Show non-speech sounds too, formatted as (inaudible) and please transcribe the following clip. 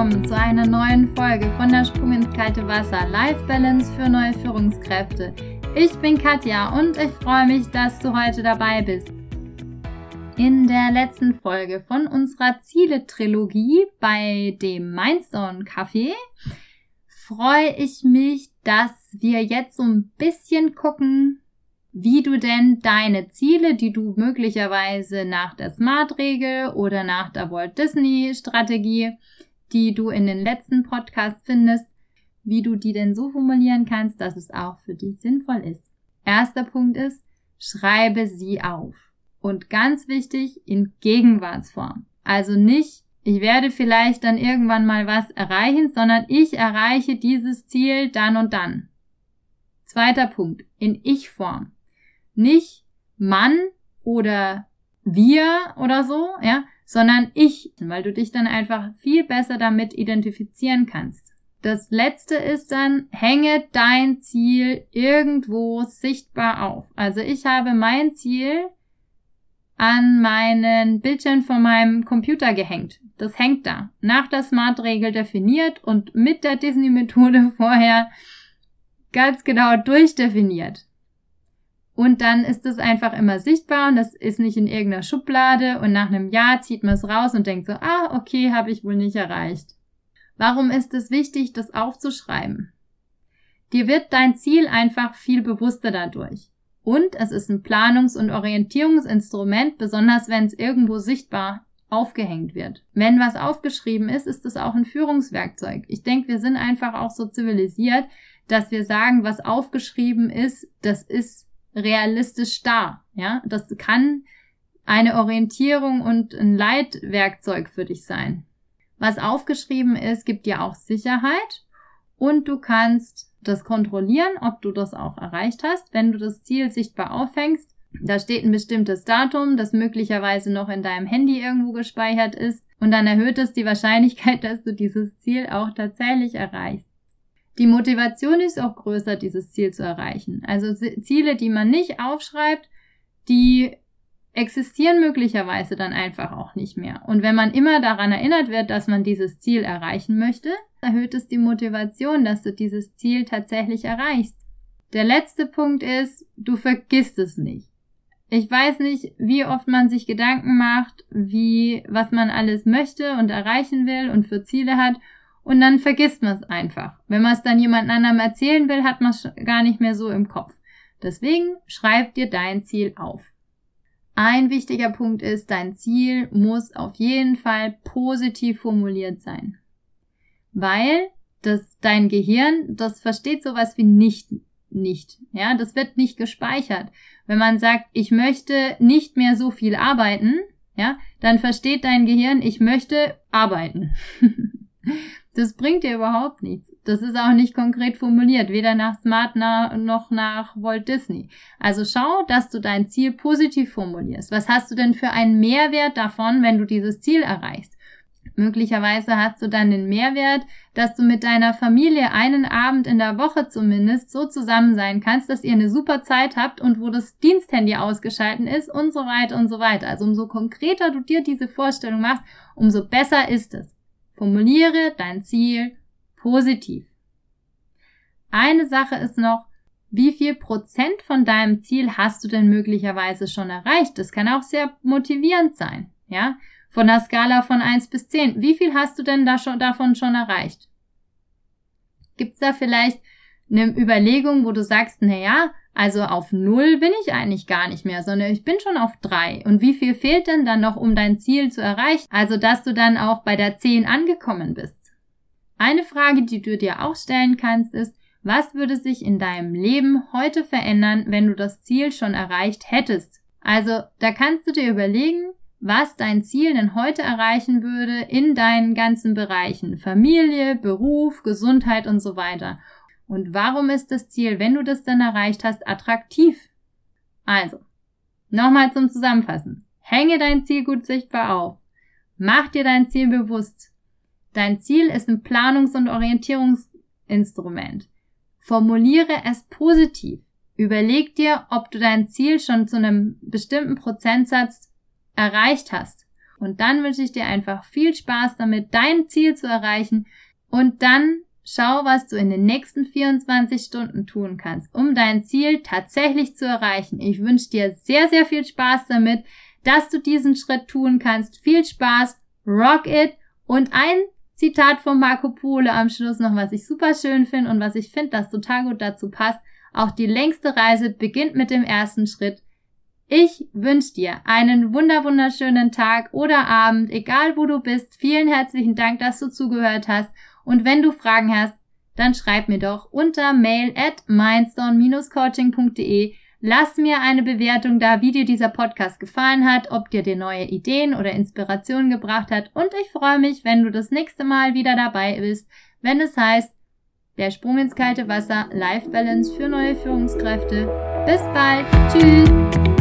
willkommen zu einer neuen Folge von der Sprung ins kalte Wasser Life Balance für neue Führungskräfte. Ich bin Katja und ich freue mich, dass du heute dabei bist. In der letzten Folge von unserer Ziele-Trilogie bei dem Mindstone Café freue ich mich, dass wir jetzt so ein bisschen gucken, wie du denn deine Ziele, die du möglicherweise nach der Smart-Regel oder nach der Walt Disney-Strategie, die du in den letzten Podcasts findest, wie du die denn so formulieren kannst, dass es auch für dich sinnvoll ist. Erster Punkt ist, schreibe sie auf. Und ganz wichtig, in Gegenwartsform. Also nicht, ich werde vielleicht dann irgendwann mal was erreichen, sondern ich erreiche dieses Ziel dann und dann. Zweiter Punkt, in Ich-Form nicht Mann oder wir oder so, ja, sondern ich, weil du dich dann einfach viel besser damit identifizieren kannst. Das letzte ist dann, hänge dein Ziel irgendwo sichtbar auf. Also ich habe mein Ziel an meinen Bildschirm von meinem Computer gehängt. Das hängt da. Nach der Smart-Regel definiert und mit der Disney-Methode (laughs) vorher ganz genau durchdefiniert. Und dann ist es einfach immer sichtbar und das ist nicht in irgendeiner Schublade und nach einem Jahr zieht man es raus und denkt so, ah, okay, habe ich wohl nicht erreicht. Warum ist es wichtig, das aufzuschreiben? Dir wird dein Ziel einfach viel bewusster dadurch. Und es ist ein Planungs- und Orientierungsinstrument, besonders wenn es irgendwo sichtbar aufgehängt wird. Wenn was aufgeschrieben ist, ist es auch ein Führungswerkzeug. Ich denke, wir sind einfach auch so zivilisiert, dass wir sagen, was aufgeschrieben ist, das ist realistisch da. Ja, das kann eine Orientierung und ein Leitwerkzeug für dich sein. Was aufgeschrieben ist, gibt dir auch Sicherheit und du kannst das kontrollieren, ob du das auch erreicht hast, wenn du das Ziel sichtbar aufhängst. Da steht ein bestimmtes Datum, das möglicherweise noch in deinem Handy irgendwo gespeichert ist und dann erhöht es die Wahrscheinlichkeit, (laughs) dass du dieses Ziel auch tatsächlich erreichst. Die Motivation ist auch größer, dieses Ziel zu erreichen. Also Ziele, die man nicht aufschreibt, die existieren möglicherweise dann einfach auch nicht mehr. Und wenn man immer daran erinnert wird, dass man dieses Ziel erreichen möchte, erhöht es die Motivation, dass du dieses Ziel tatsächlich erreichst. Der letzte Punkt ist, du vergisst es nicht. Ich weiß nicht, wie oft man sich Gedanken macht, wie, was man alles möchte und erreichen will und für Ziele hat und dann vergisst man es einfach. Wenn man es dann jemand anderem erzählen will, hat man es gar nicht mehr so im Kopf. Deswegen schreib dir dein Ziel auf. Ein wichtiger Punkt ist, dein Ziel muss auf jeden Fall positiv formuliert sein. Weil das, dein Gehirn, das versteht sowas wie nicht, nicht. Ja, das wird nicht gespeichert. Wenn man sagt, ich möchte nicht mehr so viel arbeiten, ja, dann versteht dein Gehirn, ich möchte arbeiten. (laughs) Das bringt dir überhaupt nichts. Das ist auch nicht konkret formuliert, weder nach Smart noch nach Walt Disney. Also schau, dass du dein Ziel positiv formulierst. Was hast du denn für einen Mehrwert davon, wenn du dieses Ziel erreichst? Möglicherweise hast du dann den Mehrwert, dass du mit deiner Familie einen Abend in der Woche zumindest so zusammen sein kannst, dass ihr eine super Zeit habt und wo das Diensthandy ausgeschalten ist und so weiter und so weiter. Also umso konkreter du dir diese Vorstellung machst, umso besser ist es. Formuliere dein Ziel positiv. Eine Sache ist noch, wie viel Prozent von deinem Ziel hast du denn möglicherweise schon erreicht? Das kann auch sehr motivierend sein, ja? Von der Skala von 1 bis 10. Wie viel hast du denn da schon, davon schon erreicht? Gibt's da vielleicht eine Überlegung, wo du sagst, na ja, also auf null bin ich eigentlich gar nicht mehr, sondern ich bin schon auf drei. Und wie viel fehlt denn dann noch, um dein Ziel zu erreichen? Also, dass du dann auch bei der zehn angekommen bist. Eine Frage, die du dir auch stellen kannst, ist, was würde sich in deinem Leben heute verändern, wenn du das Ziel schon erreicht hättest? Also, da kannst du dir überlegen, was dein Ziel denn heute erreichen würde in deinen ganzen Bereichen. Familie, Beruf, Gesundheit und so weiter. Und warum ist das Ziel, wenn du das dann erreicht hast, attraktiv? Also, nochmal zum Zusammenfassen. Hänge dein Ziel gut sichtbar auf. Mach dir dein Ziel bewusst. Dein Ziel ist ein Planungs- und Orientierungsinstrument. Formuliere es positiv. Überleg dir, ob du dein Ziel schon zu einem bestimmten Prozentsatz erreicht hast. Und dann wünsche ich dir einfach viel Spaß damit, dein Ziel zu erreichen. Und dann schau, was du in den nächsten 24 Stunden tun kannst, um dein Ziel tatsächlich zu erreichen. Ich wünsche dir sehr, sehr viel Spaß damit, dass du diesen Schritt tun kannst. Viel Spaß, rock it und ein Zitat von Marco Polo am Schluss noch, was ich super schön finde und was ich finde, das total gut dazu passt. Auch die längste Reise beginnt mit dem ersten Schritt. Ich wünsche dir einen wunder wunderschönen Tag oder Abend, egal wo du bist. Vielen herzlichen Dank, dass du zugehört hast. Und wenn du Fragen hast, dann schreib mir doch unter mail at mindstone-coaching.de Lass mir eine Bewertung da, wie dir dieser Podcast gefallen hat, ob dir der neue Ideen oder Inspirationen gebracht hat und ich freue mich, wenn du das nächste Mal wieder dabei bist, wenn es heißt, der Sprung ins kalte Wasser, Life Balance für neue Führungskräfte. Bis bald. Tschüss.